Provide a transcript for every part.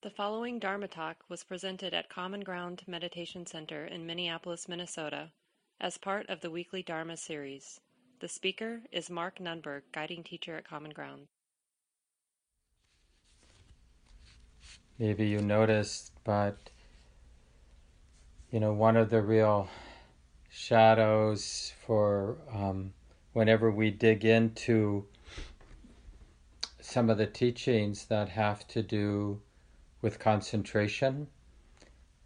The following Dharma talk was presented at Common Ground Meditation Center in Minneapolis, Minnesota, as part of the weekly Dharma series. The speaker is Mark Nunberg, guiding teacher at Common Ground. Maybe you noticed, but you know, one of the real shadows for um, whenever we dig into some of the teachings that have to do with concentration.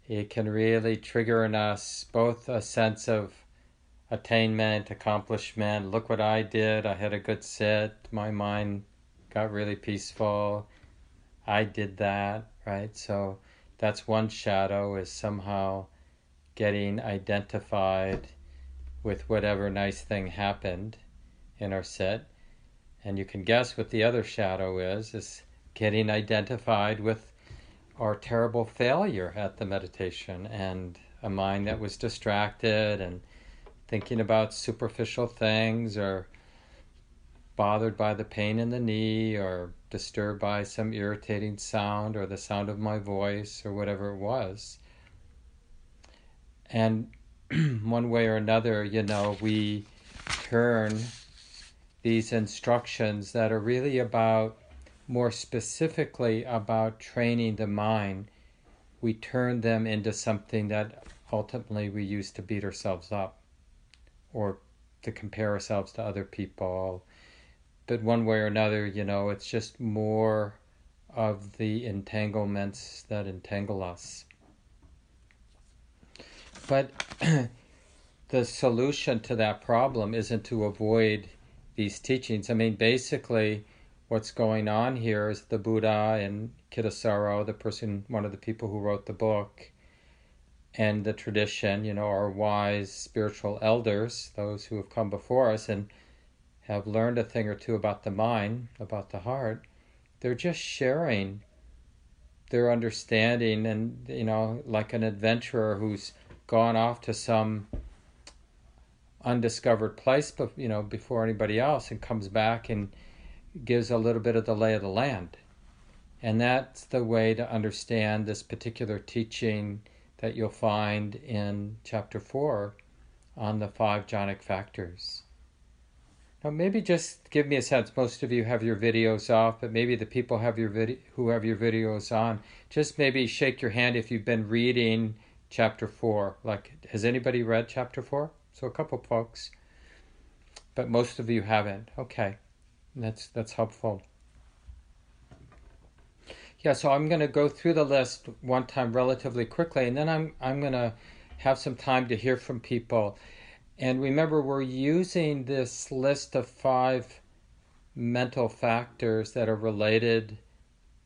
It can really trigger in us both a sense of attainment, accomplishment. Look what I did. I had a good sit. My mind got really peaceful. I did that, right? So that's one shadow is somehow getting identified with whatever nice thing happened in our sit. And you can guess what the other shadow is, is getting identified with our terrible failure at the meditation and a mind that was distracted and thinking about superficial things or bothered by the pain in the knee or disturbed by some irritating sound or the sound of my voice or whatever it was. And one way or another, you know, we turn these instructions that are really about more specifically about training the mind, we turn them into something that ultimately we use to beat ourselves up or to compare ourselves to other people. But one way or another, you know, it's just more of the entanglements that entangle us. But the solution to that problem isn't to avoid these teachings. I mean, basically, what's going on here is the Buddha and Kittisaro, the person, one of the people who wrote the book, and the tradition, you know, our wise spiritual elders, those who have come before us and have learned a thing or two about the mind, about the heart, they're just sharing their understanding and, you know, like an adventurer who's gone off to some undiscovered place, but you know, before anybody else, and comes back and gives a little bit of the lay of the land. And that's the way to understand this particular teaching that you'll find in chapter 4 on the five jhanic factors. Now, maybe just give me a sense. Most of you have your videos off, but maybe the people have your vid- who have your videos on, just maybe shake your hand if you've been reading chapter 4. Like, has anybody read chapter 4? So, a couple folks, but most of you haven't. Okay. That's that's helpful. Yeah, so I'm going to go through the list one time relatively quickly, and then I'm I'm going to have some time to hear from people. And remember, we're using this list of five mental factors that are related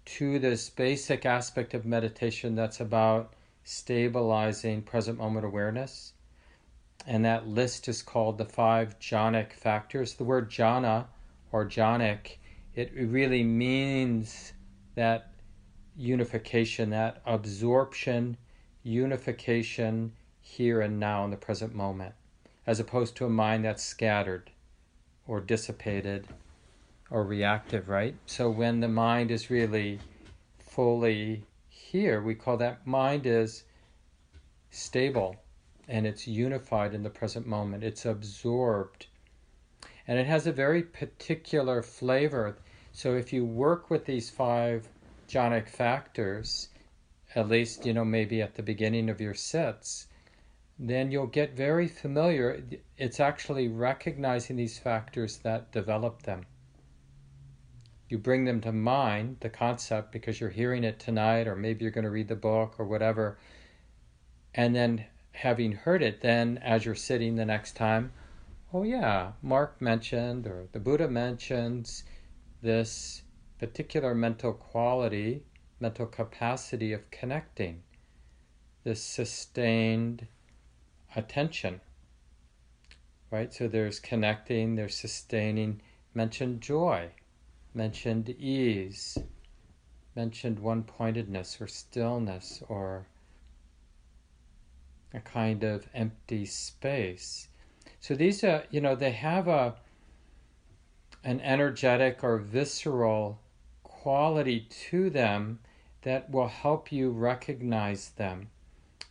to this basic aspect of meditation that's about stabilizing present moment awareness. And that list is called the five jhanic factors. The word jhana or jhanic, it really means that unification, that absorption, unification here and now in the present moment, as opposed to a mind that's scattered or dissipated or reactive, right? So when the mind is really fully here, we call that mind is stable and it's unified in the present moment. It's absorbed and it has a very particular flavor. So if you work with these five jhanic factors, at least you know maybe at the beginning of your sets, then you'll get very familiar. It's actually recognizing these factors that develop them. You bring them to mind, the concept, because you're hearing it tonight, or maybe you're going to read the book or whatever. And then, having heard it, then as you're sitting the next time, oh yeah, Mark mentioned or the Buddha mentions this particular mental quality, mental capacity of connecting, this sustained attention. Right? So there's connecting, there's sustaining, mentioned joy, mentioned ease, mentioned one pointedness or stillness or a kind of empty space. So these are, you know, they have a an energetic or visceral quality to them that will help you recognize them.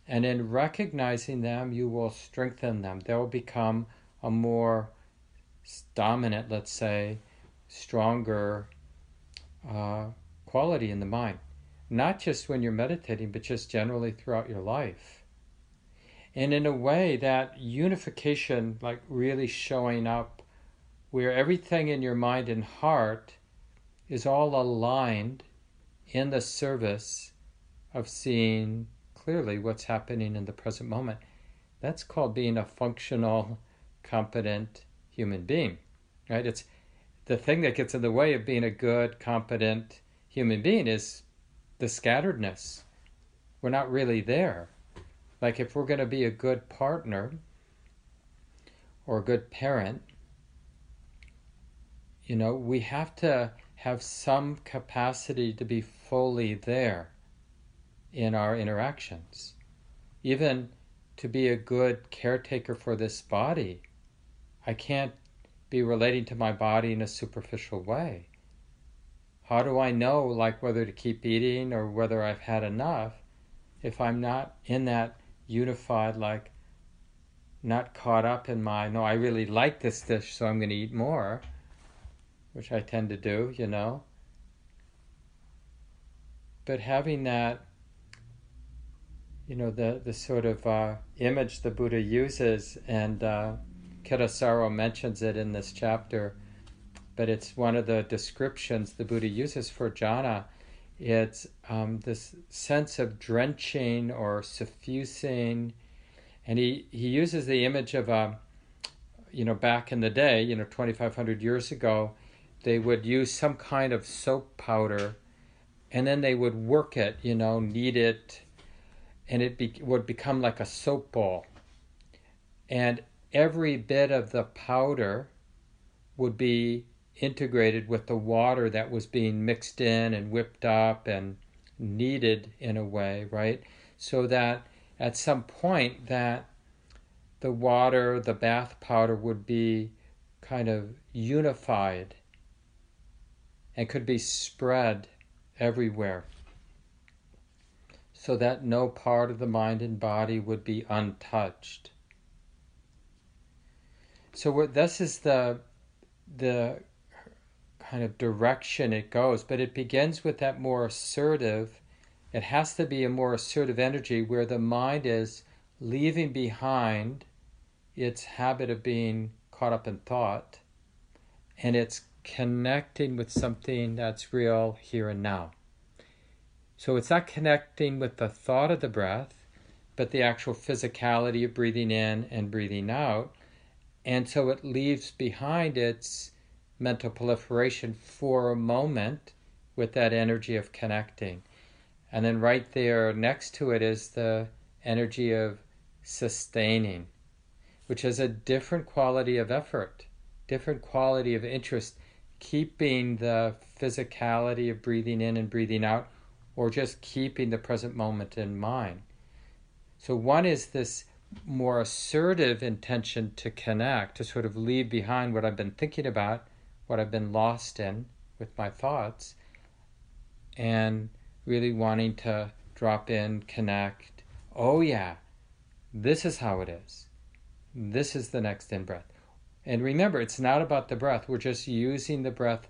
And in recognizing them, you will strengthen them. They will become a more dominant, let's say, stronger uh, quality in the mind. Not just when you're meditating, but just generally throughout your life. And in a way, that unification, like really showing up where everything in your mind and heart is all aligned in the service of seeing clearly what's happening in the present moment. That's called being a functional, competent human being, right? It's the thing that gets in the way of being a good, competent human being is the scatteredness. We're not really there. Like if we're going to be a good partner or a good parent, you know, we have to have some capacity to be fully there in our interactions. Even to be a good caretaker for this body, I can't be relating to my body in a superficial way. How do I know, like, whether to keep eating or whether I've had enough if I'm not in that unified, like, not caught up in my, no, I really like this dish, so I'm going to eat more, which I tend to do, you know? But having that, you know, the, the sort of uh, image the Buddha uses, and uh, Kittisaro mentions it in this chapter but it's one of the descriptions the Buddha uses for jhana. It's um, this sense of drenching or suffusing, and he, he uses the image of a, you know, back in the day, you know, 2,500 years ago, they would use some kind of soap powder, and then they would work it, you know, knead it, and it be, would become like a soap ball. And every bit of the powder would be integrated with the water that was being mixed in and whipped up and kneaded in a way, right? So that at some point that the water, the bath powder would be kind of unified and could be spread everywhere so that no part of the mind and body would be untouched. So this is the the kind of direction it goes, but it begins with that more assertive. It has to be a more assertive energy where the mind is leaving behind its habit of being caught up in thought and it's connecting with something that's real here and now. So it's not connecting with the thought of the breath, but the actual physicality of breathing in and breathing out. And so it leaves behind its mental proliferation for a moment with that energy of connecting. And then right there next to it is the energy of sustaining, which has a different quality of effort, different quality of interest, keeping the physicality of breathing in and breathing out, or just keeping the present moment in mind. So one is this more assertive intention to connect, to sort of leave behind what I've been thinking about what I've been lost in with my thoughts and really wanting to drop in, connect. Oh, yeah, this is how it is. This is the next in breath. And remember, it's not about the breath. We're just using the breath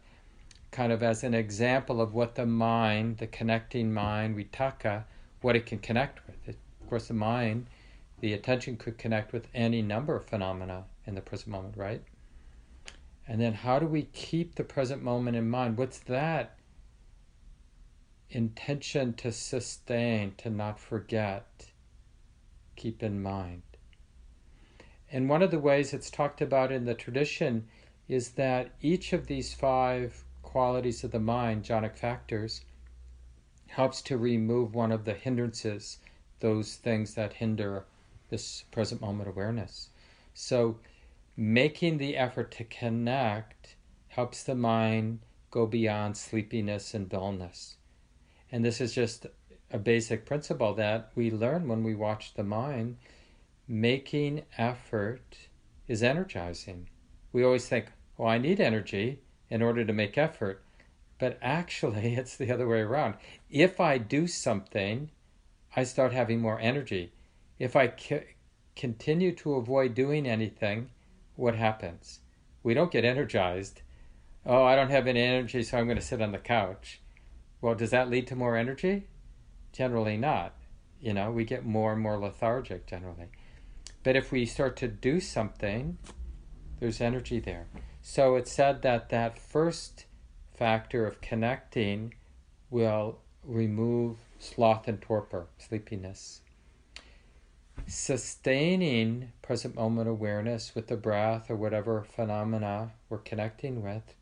kind of as an example of what the mind, the connecting mind, vitakka, what it can connect with. It, of course, the mind, the attention could connect with any number of phenomena in the present moment, right? And then how do we keep the present moment in mind? What's that intention to sustain, to not forget, keep in mind? And one of the ways it's talked about in the tradition is that each of these five qualities of the mind, jhanic factors, helps to remove one of the hindrances, those things that hinder this present moment awareness. So making the effort to connect helps the mind go beyond sleepiness and dullness. And this is just a basic principle that we learn when we watch the mind. Making effort is energizing. We always think, oh, I need energy in order to make effort. But actually, it's the other way around. If I do something, I start having more energy. If I c- continue to avoid doing anything, what happens? We don't get energized. Oh, I don't have any energy, so I'm going to sit on the couch. Well, does that lead to more energy? Generally not. You know, we get more and more lethargic generally. But if we start to do something, there's energy there. So it's said that that first factor of connecting will remove sloth and torpor, sleepiness. Sustaining present moment awareness with the breath or whatever phenomena we're connecting with,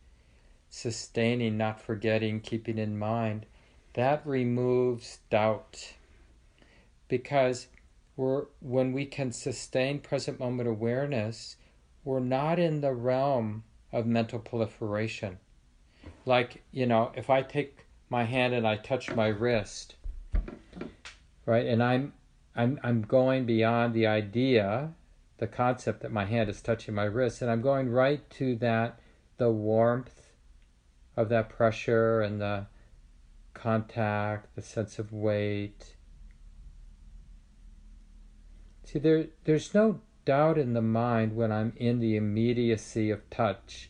sustaining, not forgetting, keeping in mind, that removes doubt. Because we're, when we can sustain present moment awareness, we're not in the realm of mental proliferation. Like, you know, if I take my hand and I touch my wrist, right, and I'm I'm I'm going beyond the idea, the concept that my hand is touching my wrist, and I'm going right to that the warmth of that pressure and the contact, the sense of weight. See, there there's no doubt in the mind when I'm in the immediacy of touch,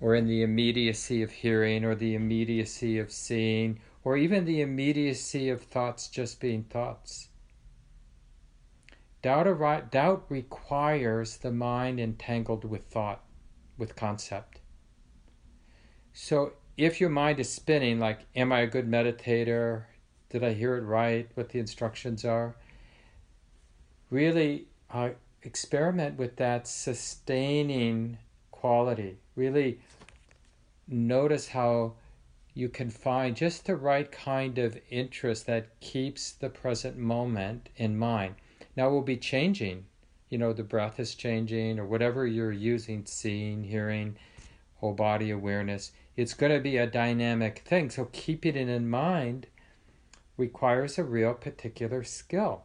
or in the immediacy of hearing, or the immediacy of seeing, or even the immediacy of thoughts just being thoughts. Doubt, doubt requires the mind entangled with thought, with concept. So if your mind is spinning, like, am I a good meditator? Did I hear it right? What the instructions are? Really uh, experiment with that sustaining quality. Really notice how you can find just the right kind of interest that keeps the present moment in mind. Now we'll be changing. You know, the breath is changing, or whatever you're using, seeing, hearing, whole body awareness. It's going to be a dynamic thing. So keeping it in mind requires a real particular skill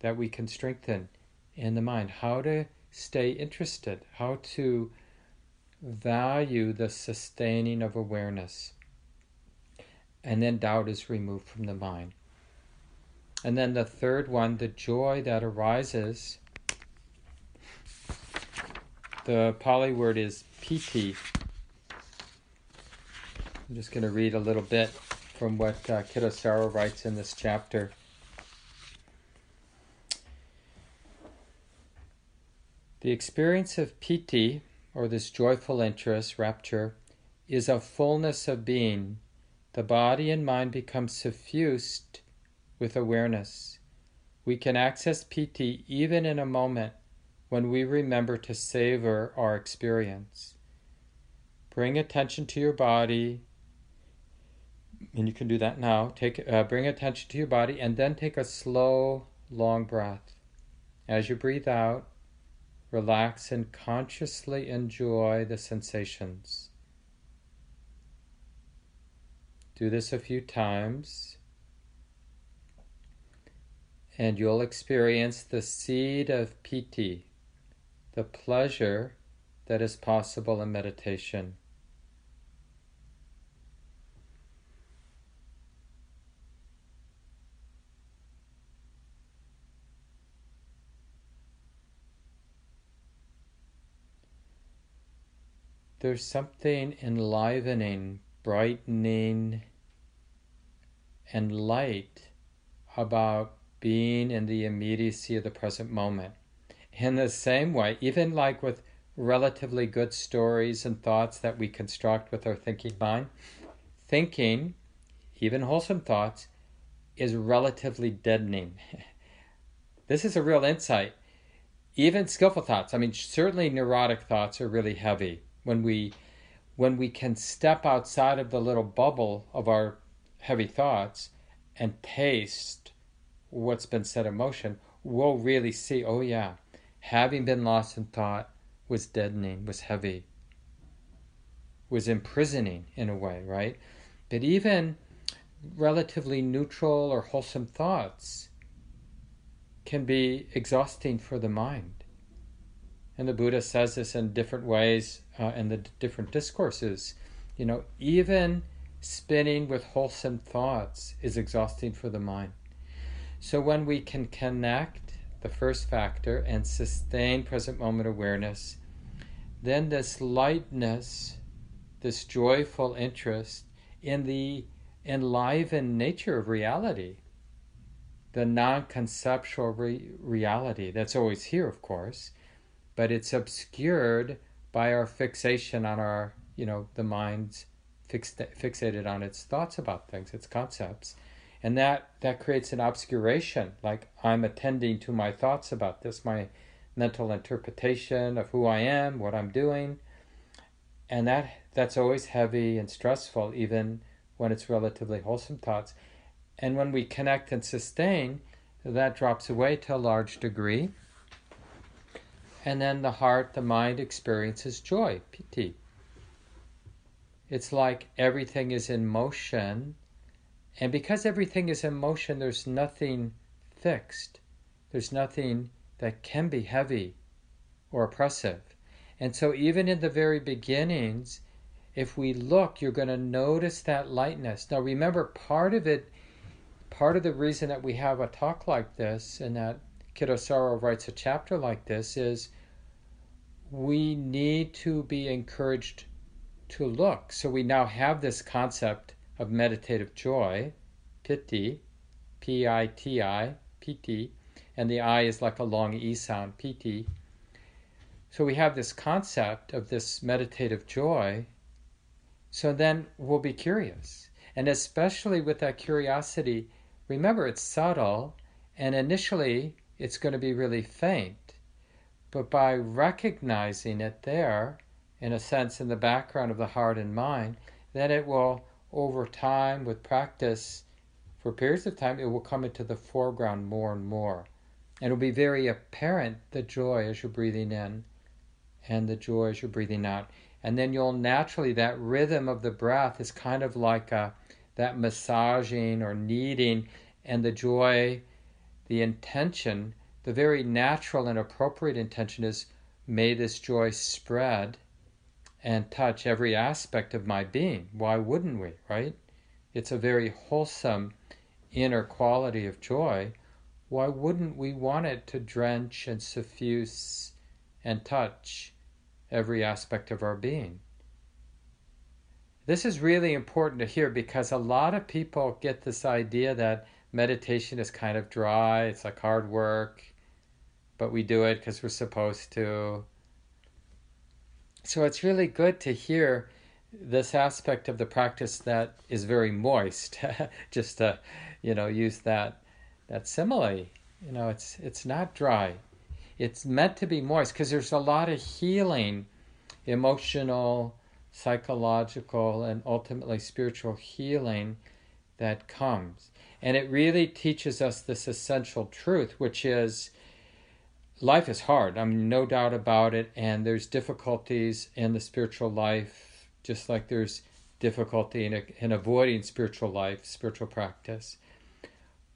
that we can strengthen in the mind, how to stay interested, how to value the sustaining of awareness. And then doubt is removed from the mind. And then the third one, the joy that arises. The Pali word is piti. I'm just going to read a little bit from what uh, Kittisaro writes in this chapter. The experience of piti, or this joyful interest, rapture, is a fullness of being. The body and mind become suffused with awareness. We can access piti even in a moment when we remember to savor our experience. Bring attention to your body, and you can do that now. Take, uh, bring attention to your body, and then take a slow, long breath. As you breathe out, relax and consciously enjoy the sensations. Do this a few times, and you'll experience the seed of piti, the pleasure that is possible in meditation. there's something enlivening, brightening, and light about being in the immediacy of the present moment. In the same way, even like with relatively good stories and thoughts that we construct with our thinking mind, thinking, even wholesome thoughts, is relatively deadening. this is a real insight. Even skillful thoughts, I mean, certainly neurotic thoughts are really heavy when we when we can step outside of the little bubble of our heavy thoughts and taste what's been set in motion, we'll really see, oh yeah, having been lost in thought was deadening, was heavy, was imprisoning in a way, right? But even relatively neutral or wholesome thoughts can be exhausting for the mind. And the Buddha says this in different ways uh, in the different discourses. You know, even spinning with wholesome thoughts is exhausting for the mind. So when we can connect the first factor and sustain present moment awareness, then this lightness, this joyful interest in the enlivened nature of reality, the non conceptual re- reality that's always here, of course, but it's obscured by our fixation on our, you know, the mind's fixed, fixated on its thoughts about things, its concepts. And that, that creates an obscuration, like I'm attending to my thoughts about this, my mental interpretation of who I am, what I'm doing. And that that's always heavy and stressful, even when it's relatively wholesome thoughts. And when we connect and sustain, that drops away to a large degree. And then the heart, the mind experiences joy, piti. It's like everything is in motion. And because everything is in motion, there's nothing fixed. There's nothing that can be heavy or oppressive. And so, even in the very beginnings, if we look, you're going to notice that lightness. Now, remember, part of it, part of the reason that we have a talk like this and that Kittisaro writes a chapter like this is we need to be encouraged to look. So, we now have this concept of meditative joy, piti, P I T I, piti, and the I is like a long E sound, piti. So we have this concept of this meditative joy. So then we'll be curious. And especially with that curiosity, remember it's subtle and initially it's going to be really faint. But by recognizing it there, in a sense, in the background of the heart and mind, then it will, over time, with practice, for periods of time, it will come into the foreground more and more. And it'll be very apparent the joy as you're breathing in and the joy as you're breathing out. And then you'll naturally, that rhythm of the breath is kind of like a, that massaging or kneading, and the joy, the intention, the very natural and appropriate intention is may this joy spread and touch every aspect of my being. Why wouldn't we, right? It's a very wholesome inner quality of joy why wouldn't we want it to drench and suffuse and touch every aspect of our being? This is really important to hear because a lot of people get this idea that meditation is kind of dry, it's like hard work, but we do it because we're supposed to. So it's really good to hear this aspect of the practice that is very moist, just to, you know, use that that simile. You know, it's it's not dry. It's meant to be moist because there's a lot of healing, emotional, psychological, and ultimately spiritual healing that comes. And it really teaches us this essential truth, which is life is hard. I mean, no doubt about it. And there's difficulties in the spiritual life, just like there's difficulty in, in avoiding spiritual life, spiritual practice.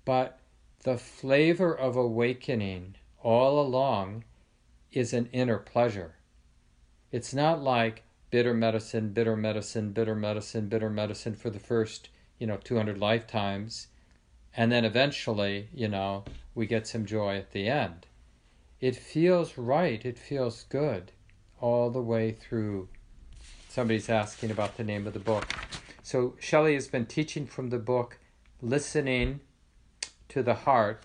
But the flavor of awakening all along is an inner pleasure. It's not like bitter medicine, bitter medicine, bitter medicine, bitter medicine for the first, you know, 200 lifetimes. And then eventually, you know, we get some joy at the end. It feels right. It feels good all the way through. Somebody's asking about the name of the book. So Shelley has been teaching from the book Listening to the Heart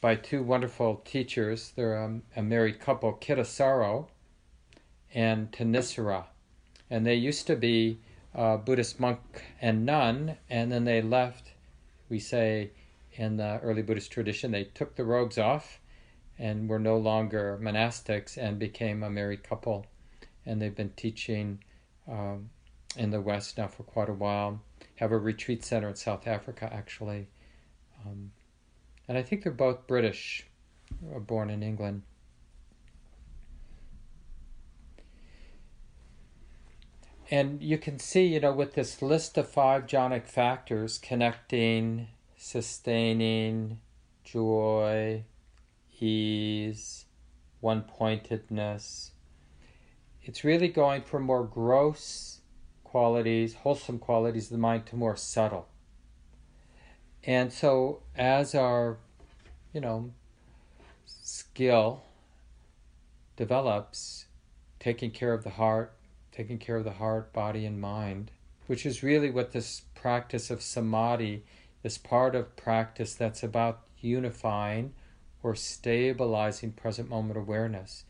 by two wonderful teachers. They're um, a married couple, Kittisaro and Thanissara. And they used to be a Buddhist monk and nun, and then they left, we say in the early Buddhist tradition, they took the robes off and were no longer monastics and became a married couple. And they've been teaching um, in the West now for quite a while. Have a retreat center in South Africa, actually. Um, and I think they're both British, uh, born in England. And you can see, you know, with this list of five jhanic factors connecting, sustaining, joy, ease, one pointedness, it's really going from more gross qualities, wholesome qualities of the mind to more subtle. And so, as our, you know, skill develops, taking care of the heart, taking care of the heart, body, and mind, which is really what this practice of samadhi, this part of practice that's about unifying or stabilizing present moment awareness.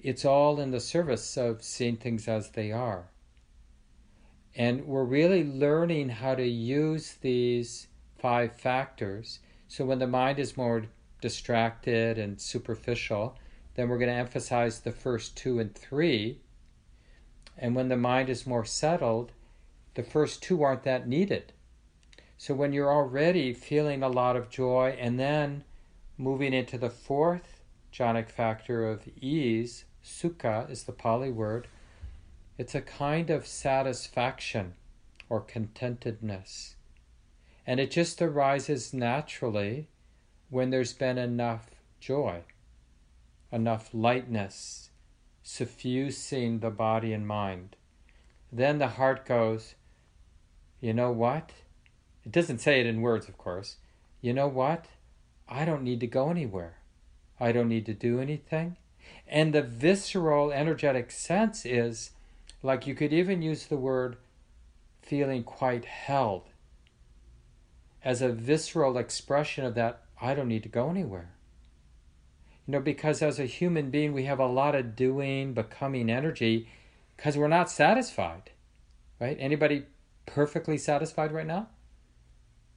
It's all in the service of seeing things as they are. And we're really learning how to use these five factors. So when the mind is more distracted and superficial, then we're going to emphasize the first two and three. And when the mind is more settled, the first two aren't that needed. So when you're already feeling a lot of joy and then moving into the fourth jhanic factor of ease, sukha is the Pali word, it's a kind of satisfaction or contentedness. And it just arises naturally when there's been enough joy, enough lightness suffusing the body and mind. Then the heart goes, you know what? It doesn't say it in words, of course. You know what? I don't need to go anywhere. I don't need to do anything. And the visceral, energetic sense is like you could even use the word feeling quite held as a visceral expression of that I don't need to go anywhere. You know, because as a human being, we have a lot of doing, becoming energy because we're not satisfied, right? Anybody perfectly satisfied right now?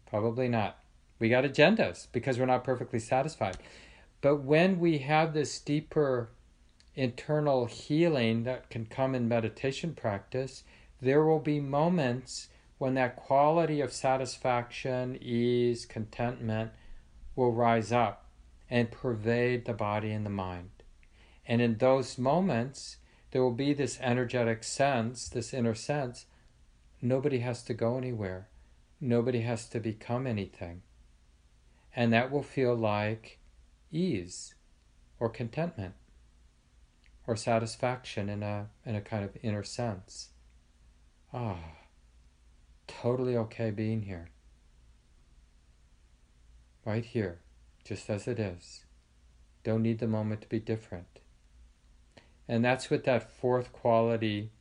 Probably not. We got agendas because we're not perfectly satisfied. But when we have this deeper internal healing that can come in meditation practice, there will be moments when that quality of satisfaction, ease, contentment will rise up and pervade the body and the mind. And in those moments, there will be this energetic sense, this inner sense nobody has to go anywhere, nobody has to become anything. And that will feel like ease or contentment or satisfaction in a, in a kind of inner sense. Ah, totally okay being here. Right here, just as it is. Don't need the moment to be different. And that's what that fourth quality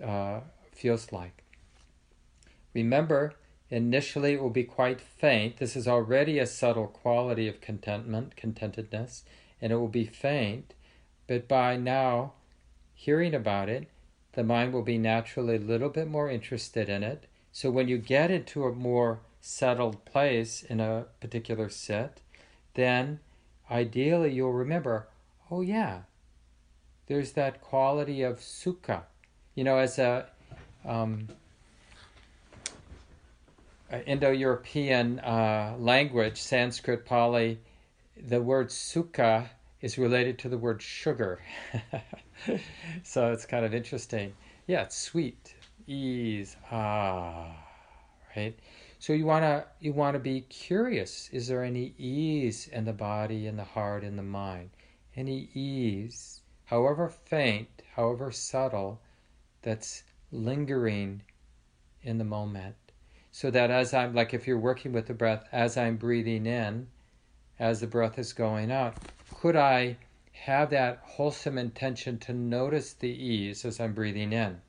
uh, feels like. Remember, initially it will be quite faint. This is already a subtle quality of contentment, contentedness, and it will be faint. But by now, hearing about it, the mind will be naturally a little bit more interested in it. So when you get into a more settled place in a particular sit, then ideally you'll remember, oh yeah, there's that quality of sukha. You know, as a um, Indo-European uh, language, Sanskrit, Pali, the word sukha is related to the word sugar. so it's kind of interesting. Yeah, it's sweet, ease, ah, right? So you wanna you wanna be curious. Is there any ease in the body, in the heart, in the mind? Any ease, however faint, however subtle, that's lingering in the moment. So that as I'm like if you're working with the breath, as I'm breathing in, as the breath is going out, could I have that wholesome intention to notice the ease as I'm breathing in,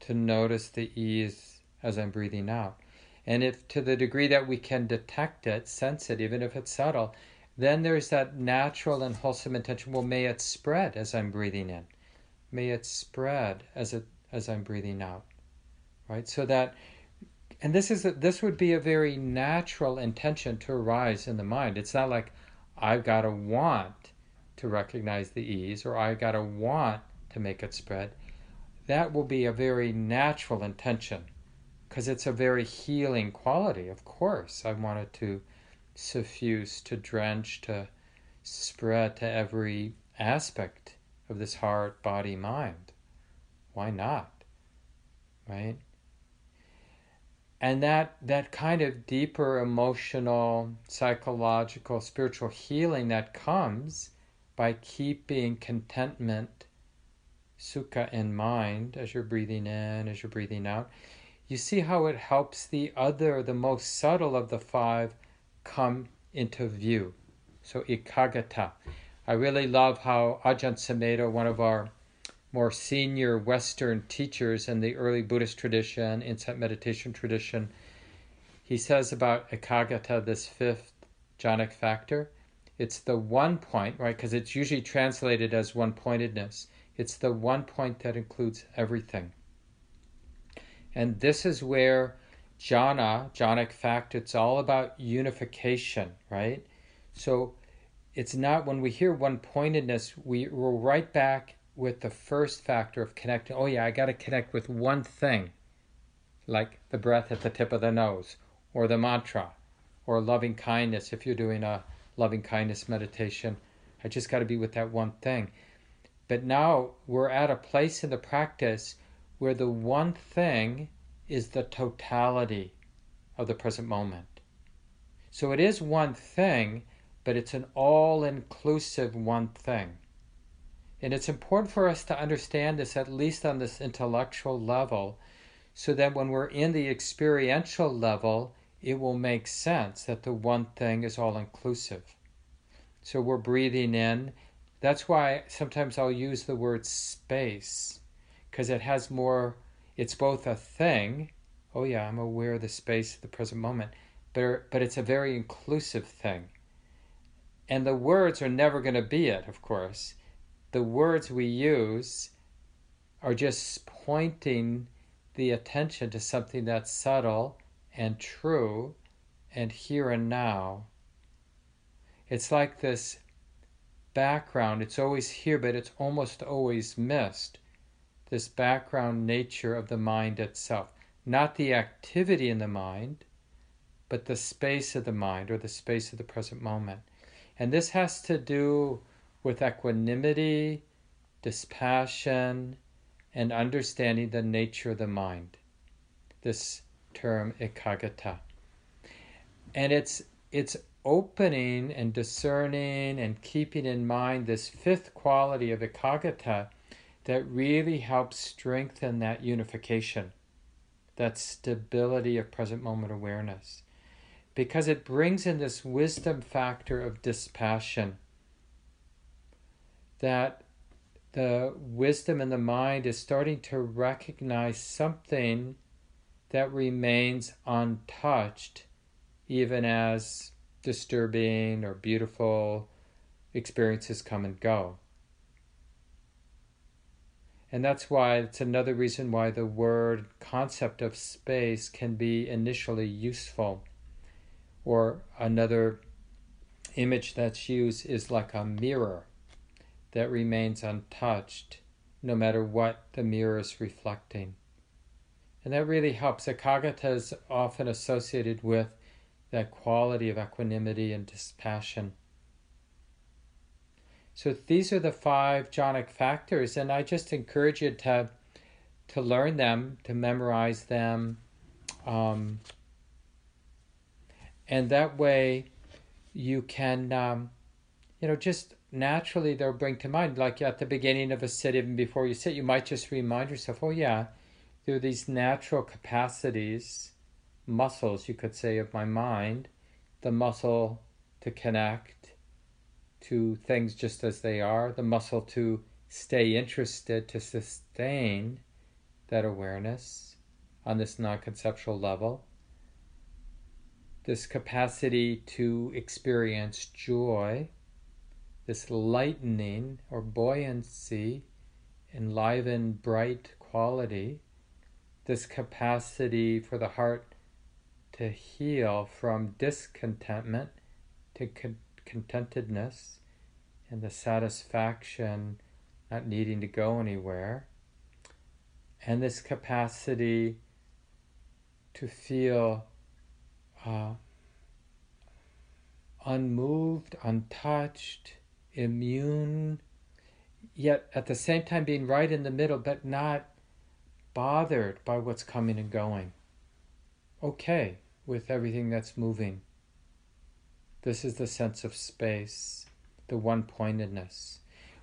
to notice the ease as I'm breathing out. And if to the degree that we can detect it, sense it, even if it's subtle, then there's that natural and wholesome intention. Well, may it spread as I'm breathing in. May it spread as it as I'm breathing out. Right? So that and this is a, this would be a very natural intention to arise in the mind. It's not like I've got to want to recognize the ease or I've got to want to make it spread. That will be a very natural intention because it's a very healing quality. Of course, I want it to suffuse, to drench, to spread to every aspect of this heart, body, mind. Why not? Right? And that that kind of deeper emotional psychological spiritual healing that comes by keeping contentment sukha in mind as you're breathing in, as you're breathing out, you see how it helps the other, the most subtle of the five, come into view. So ekaggata I really love how Ajahn Sumedho, one of our more senior Western teachers in the early Buddhist tradition, insight meditation tradition, he says about ekaggata, this fifth jhanic factor, it's the one point, right? Because it's usually translated as one pointedness. It's the one point that includes everything. And this is where jhana, jhanic factor, it's all about unification, right? So it's not when we hear one pointedness, we, we're right back with the first factor of connecting. Oh, yeah, I got to connect with one thing, like the breath at the tip of the nose, or the mantra, or loving kindness if you're doing a loving kindness meditation. I just got to be with that one thing. But now we're at a place in the practice where the one thing is the totality of the present moment. So it is one thing, but it's an all inclusive one thing. And it's important for us to understand this, at least on this intellectual level, so that when we're in the experiential level, it will make sense that the one thing is all inclusive. So we're breathing in. That's why sometimes I'll use the word space, because it has more, it's both a thing. Oh, yeah, I'm aware of the space of the present moment, but, er, but it's a very inclusive thing. And the words are never going to be it, of course the words we use are just pointing the attention to something that's subtle and true and here and now. It's like this background, it's always here, but it's almost always missed. This background nature of the mind itself. Not the activity in the mind, but the space of the mind or the space of the present moment. And this has to do with equanimity, dispassion, and understanding the nature of the mind. This term ekaggata. And it's it's opening and discerning and keeping in mind this fifth quality of ekaggata that really helps strengthen that unification, that stability of present moment awareness. Because it brings in this wisdom factor of dispassion that the wisdom in the mind is starting to recognize something that remains untouched, even as disturbing or beautiful experiences come and go. And that's why it's another reason why the word concept of space can be initially useful. Or another image that's used is like a mirror that remains untouched no matter what the mirror is reflecting. And that really helps. Ekaggata is often associated with that quality of equanimity and dispassion. So these are the five jhanic factors, and I just encourage you to to learn them, to memorize them, um, and that way you can, um, you know, just naturally they'll bring to mind, like at the beginning of a sit, even before you sit, you might just remind yourself, oh, yeah, there are these natural capacities, muscles, you could say, of my mind, the muscle to connect to things just as they are, the muscle to stay interested, to sustain that awareness on this non conceptual level, this capacity to experience joy this lightening or buoyancy, enlivened, bright quality, this capacity for the heart to heal from discontentment to con- contentedness and the satisfaction not needing to go anywhere, and this capacity to feel uh, unmoved, untouched, immune, yet at the same time being right in the middle, but not bothered by what's coming and going. Okay with everything that's moving. This is the sense of space, the one pointedness.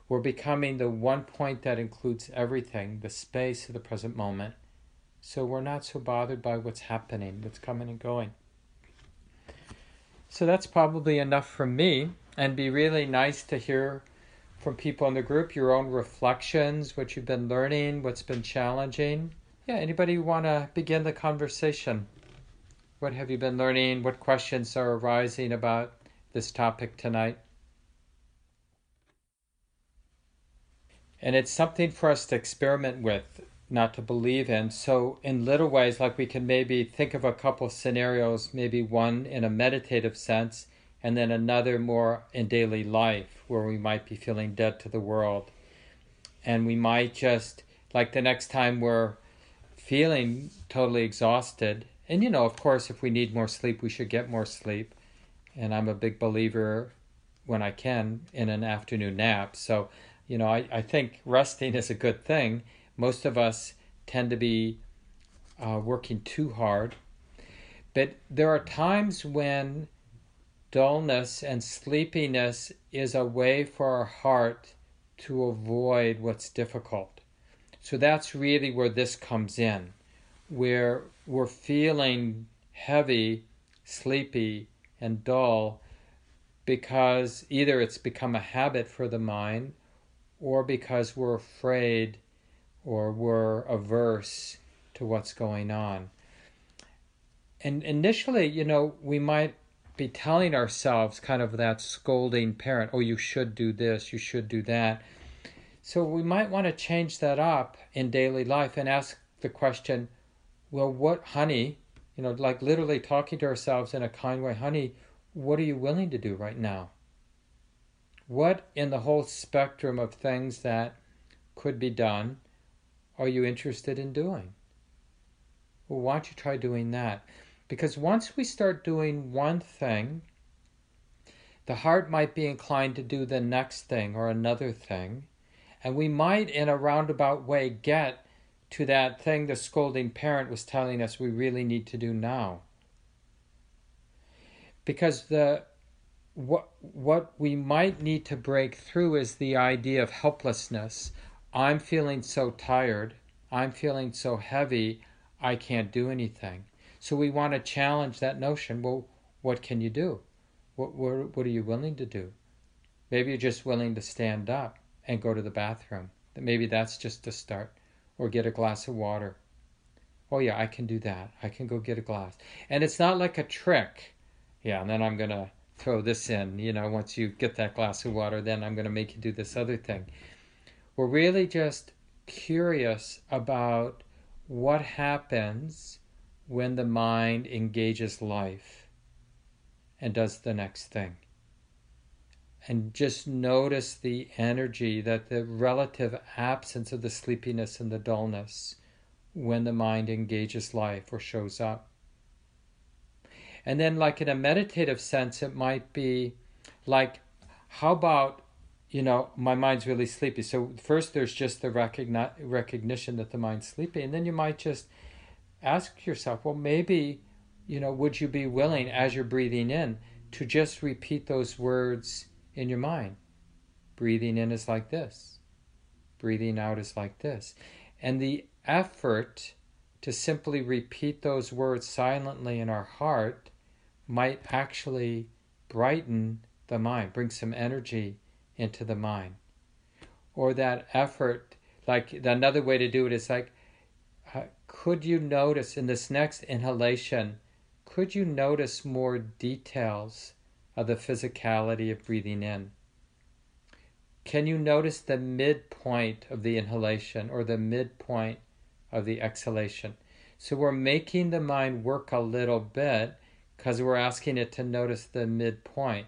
We're becoming the one point that includes everything, the space of the present moment. So we're not so bothered by what's happening, what's coming and going. So that's probably enough for me. And be really nice to hear from people in the group your own reflections, what you've been learning, what's been challenging. Yeah, anybody want to begin the conversation? What have you been learning? What questions are arising about this topic tonight? And it's something for us to experiment with, not to believe in. So, in little ways, like we can maybe think of a couple scenarios, maybe one in a meditative sense, and then another more in daily life where we might be feeling dead to the world. And we might just, like the next time we're feeling totally exhausted, and you know, of course, if we need more sleep, we should get more sleep. And I'm a big believer when I can in an afternoon nap. So you know, I, I think resting is a good thing. Most of us tend to be uh, working too hard. But there are times when dullness and sleepiness is a way for our heart to avoid what's difficult. So that's really where this comes in, where we're feeling heavy, sleepy, and dull because either it's become a habit for the mind or because we're afraid or we're averse to what's going on. And initially, you know, we might be telling ourselves kind of that scolding parent, oh, you should do this, you should do that. So we might want to change that up in daily life and ask the question, well, what, honey, you know, like literally talking to ourselves in a kind way, honey, what are you willing to do right now? What in the whole spectrum of things that could be done are you interested in doing? Well, why don't you try doing that? Because once we start doing one thing, the heart might be inclined to do the next thing or another thing, and we might, in a roundabout way, get to that thing the scolding parent was telling us we really need to do now. Because the what what we might need to break through is the idea of helplessness. I'm feeling so tired. I'm feeling so heavy. I can't do anything. So we want to challenge that notion. Well, what can you do? What what, what are you willing to do? Maybe you're just willing to stand up and go to the bathroom. Maybe that's just a start, or get a glass of water. Oh yeah, I can do that. I can go get a glass, and it's not like a trick. Yeah, and then I'm gonna throw this in. You know, once you get that glass of water, then I'm going to make you do this other thing. We're really just curious about what happens when the mind engages life and does the next thing. And just notice the energy that the relative absence of the sleepiness and the dullness when the mind engages life or shows up. And then, like in a meditative sense, it might be like, how about, you know, my mind's really sleepy. So, first there's just the recogni- recognition that the mind's sleepy. And then you might just ask yourself, well, maybe, you know, would you be willing as you're breathing in to just repeat those words in your mind? Breathing in is like this, breathing out is like this. And the effort to simply repeat those words silently in our heart might actually brighten the mind, bring some energy into the mind. Or that effort, like another way to do it is like, could you notice in this next inhalation, could you notice more details of the physicality of breathing in? Can you notice the midpoint of the inhalation or the midpoint of the exhalation? So we're making the mind work a little bit because we're asking it to notice the midpoint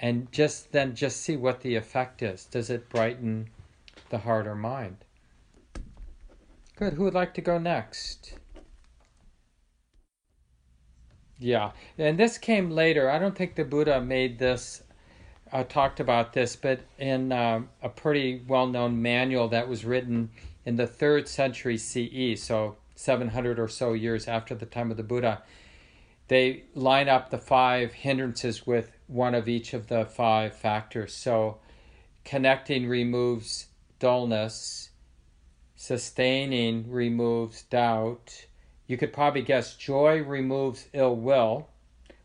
and just then just see what the effect is. Does it brighten the heart or mind? Good. Who would like to go next? Yeah, and this came later. I don't think the Buddha made this, uh, talked about this, but in uh, a pretty well known manual that was written in the third century CE, so 700 or so years after the time of the Buddha they line up the five hindrances with one of each of the five factors. So, connecting removes dullness, sustaining removes doubt. You could probably guess joy removes ill will.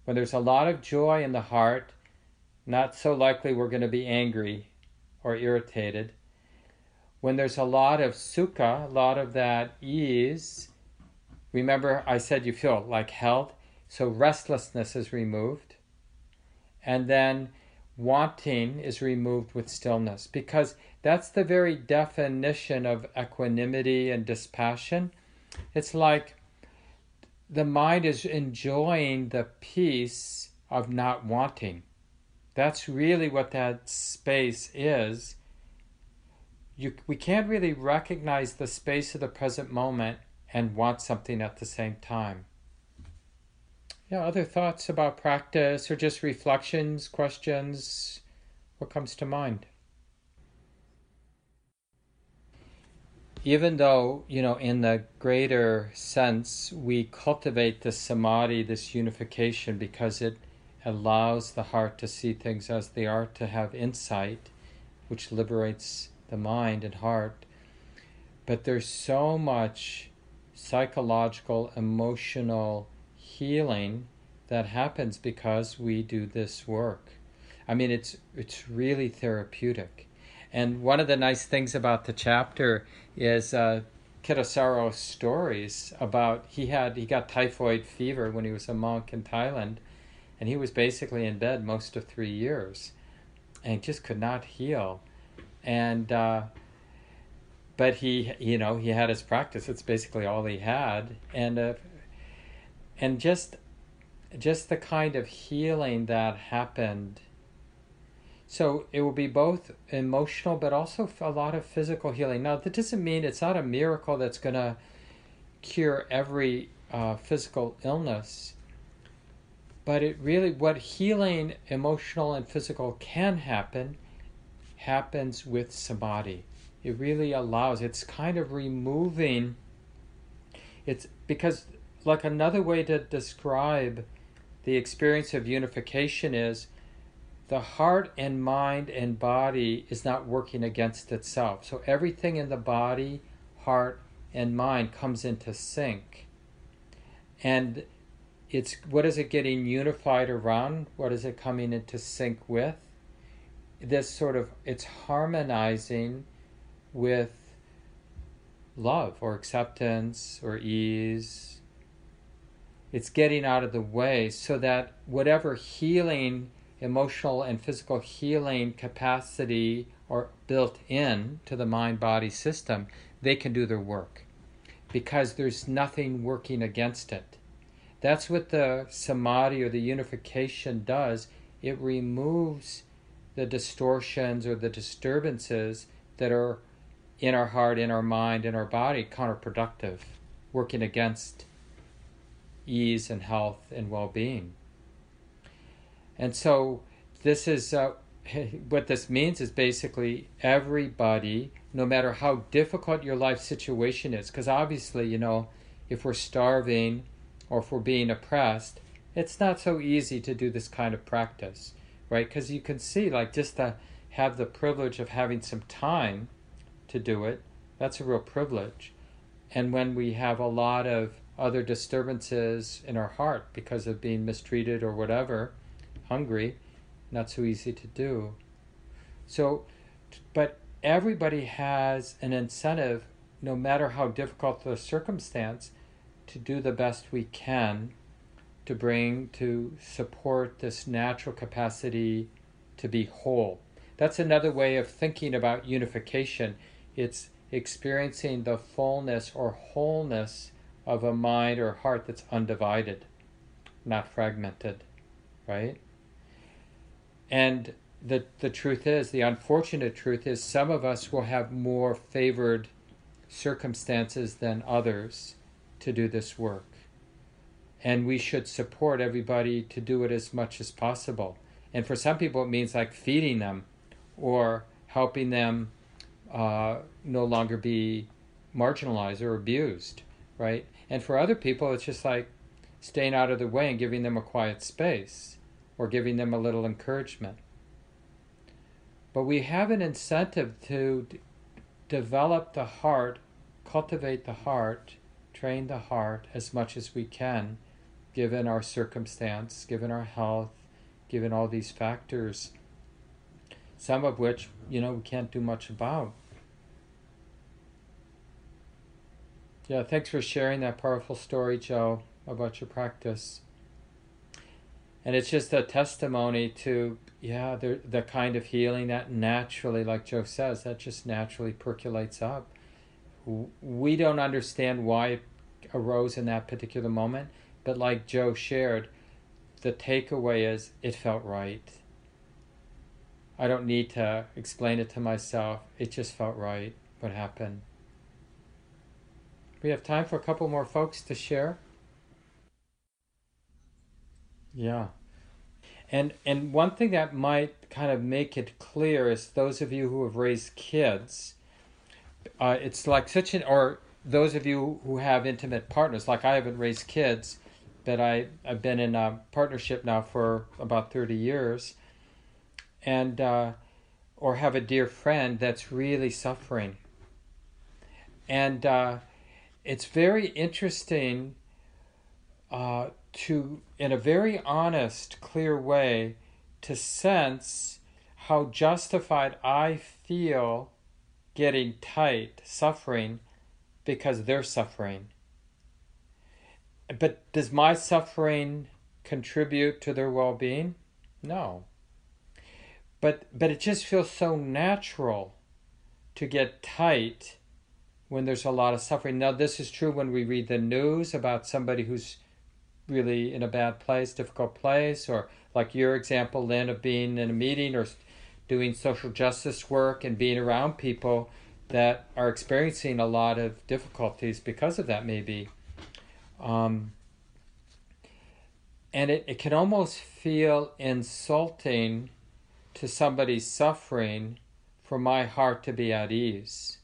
When there's a lot of joy in the heart, not so likely we're going to be angry or irritated. When there's a lot of sukha, a lot of that ease, remember I said you feel like held, so restlessness is removed. And then wanting is removed with stillness because that's the very definition of equanimity and dispassion. It's like the mind is enjoying the peace of not wanting. That's really what that space is. You, we can't really recognize the space of the present moment and want something at the same time. Yeah, other thoughts about practice or just reflections, questions? What comes to mind? Even though, you know, in the greater sense, we cultivate this samadhi, this unification, because it allows the heart to see things as they are, to have insight, which liberates the mind and heart. But there's so much psychological, emotional healing that happens because we do this work. I mean, it's it's really therapeutic. And one of the nice things about the chapter is uh, Kittisaro's stories about he had he got typhoid fever when he was a monk in Thailand, and he was basically in bed most of three years, and just could not heal, and. Uh, but he, you know, he had his practice. It's basically all he had, and uh, and just just the kind of healing that happened. So it will be both emotional, but also a lot of physical healing. Now, that doesn't mean it's not a miracle that's going to cure every uh, physical illness, but it really, what healing, emotional and physical, can happen, happens with samadhi. It really allows, it's kind of removing, it's because, like another way to describe the experience of unification is the heart and mind and body is not working against itself. So everything in the body, heart, and mind comes into sync. And it's what is it getting unified around? What is it coming into sync with? This sort of it's harmonizing with love or acceptance or ease it's getting out of the way so that whatever healing, emotional and physical healing capacity are built in to the mind body system, they can do their work because there's nothing working against it. That's what the samadhi or the unification does. It removes the distortions or the disturbances that are in our heart, in our mind, in our body, counterproductive, working against ease and health and well being. And so, this is uh, what this means is basically everybody, no matter how difficult your life situation is, because obviously, you know, if we're starving or if we're being oppressed, it's not so easy to do this kind of practice, right? Because you can see, like, just to have the privilege of having some time to do it, that's a real privilege. And when we have a lot of other disturbances in our heart because of being mistreated or whatever, hungry, not so easy to do. So, but everybody has an incentive, no matter how difficult the circumstance, to do the best we can to bring, to support this natural capacity to be whole. That's another way of thinking about unification. It's experiencing the fullness or wholeness of a mind or heart that's undivided, not fragmented, right? And the, the truth is, the unfortunate truth is, some of us will have more favored circumstances than others to do this work. And we should support everybody to do it as much as possible. And for some people, it means like feeding them or helping them uh, no longer be marginalized or abused, right? And for other people, it's just like staying out of the way and giving them a quiet space or giving them a little encouragement. But we have an incentive to d- develop the heart, cultivate the heart, train the heart as much as we can, given our circumstance, given our health, given all these factors, some of which, you know, we can't do much about. Yeah, thanks for sharing that powerful story, Joe, about your practice. And it's just a testimony to yeah, the the kind of healing that naturally, like Joe says, that just naturally percolates up. We don't understand why it arose in that particular moment, but like Joe shared, the takeaway is it felt right. I don't need to explain it to myself. It just felt right what happened. We have time for a couple more folks to share. Yeah. And and one thing that might kind of make it clear is those of you who have raised kids, uh, it's like such an or those of you who have intimate partners, like I haven't raised kids, but I I've been in a partnership now for about thirty years, and uh, or have a dear friend that's really suffering, and uh, it's very interesting. Uh, to, in a very honest, clear way, to sense how justified I feel getting tight, suffering, because they're suffering. But does my suffering contribute to their well being? No. But, but it just feels so natural to get tight when there's a lot of suffering. Now, this is true when we read the news about somebody who's really in a bad place, difficult place, or like your example, Lynn, of being in a meeting or doing social justice work and being around people that are experiencing a lot of difficulties because of that, maybe. Um, and it, it can almost feel insulting to somebody's suffering for my heart to be at ease,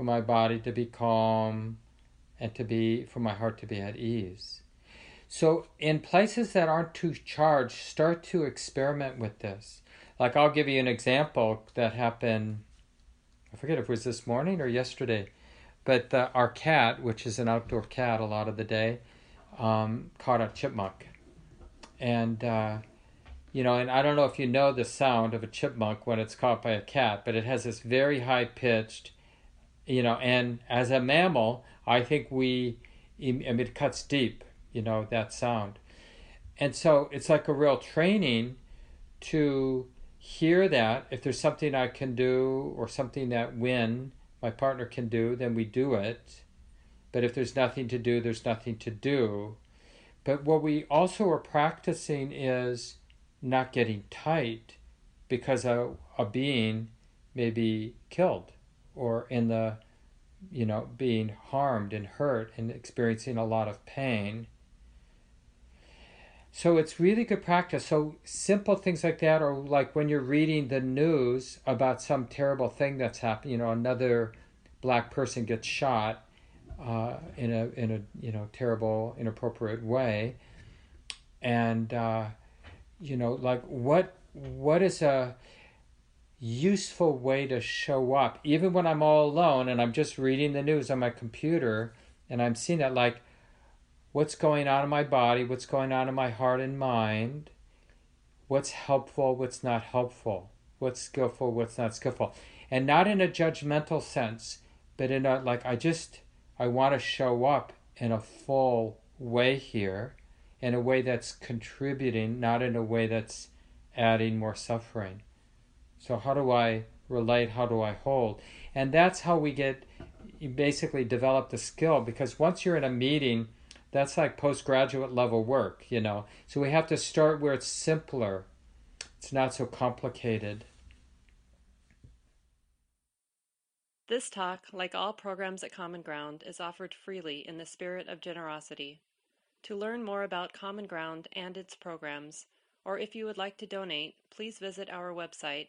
for my body to be calm, and to be for my heart to be at ease. So, in places that aren't too charged, start to experiment with this. Like, I'll give you an example that happened, I forget if it was this morning or yesterday, but our cat, which is an outdoor cat a lot of the day, um, caught a chipmunk. And, uh, you know, and I don't know if you know the sound of a chipmunk when it's caught by a cat, but it has this very high pitched, you know, and as a mammal, I think we, mean, it cuts deep you know, that sound. And so it's like a real training to hear that. If there's something I can do or something that when my partner, can do, then we do it. But if there's nothing to do, there's nothing to do. But what we also are practicing is not getting tight because a, a being may be killed or in the you know being harmed and hurt and experiencing a lot of pain so it's really good practice. So simple things like that, or like when you're reading the news about some terrible thing that's happened, you know, another black person gets shot uh, in a in a you know terrible inappropriate way, and uh, you know like what what is a useful way to show up even when I'm all alone and I'm just reading the news on my computer and I'm seeing that like what's going on in my body, what's going on in my heart and mind, what's helpful, what's not helpful, what's skillful, what's not skillful. And not in a judgmental sense, but in a like I just I want to show up in a full way here, in a way that's contributing, not in a way that's adding more suffering. So how do I relate? How do I hold? And that's how we get you basically develop the skill because once you're in a meeting that's like postgraduate level work, you know. So we have to start where it's simpler. It's not so complicated. This talk, like all programs at Common Ground, is offered freely in the spirit of generosity. To learn more about Common Ground and its programs, or if you would like to donate, please visit our website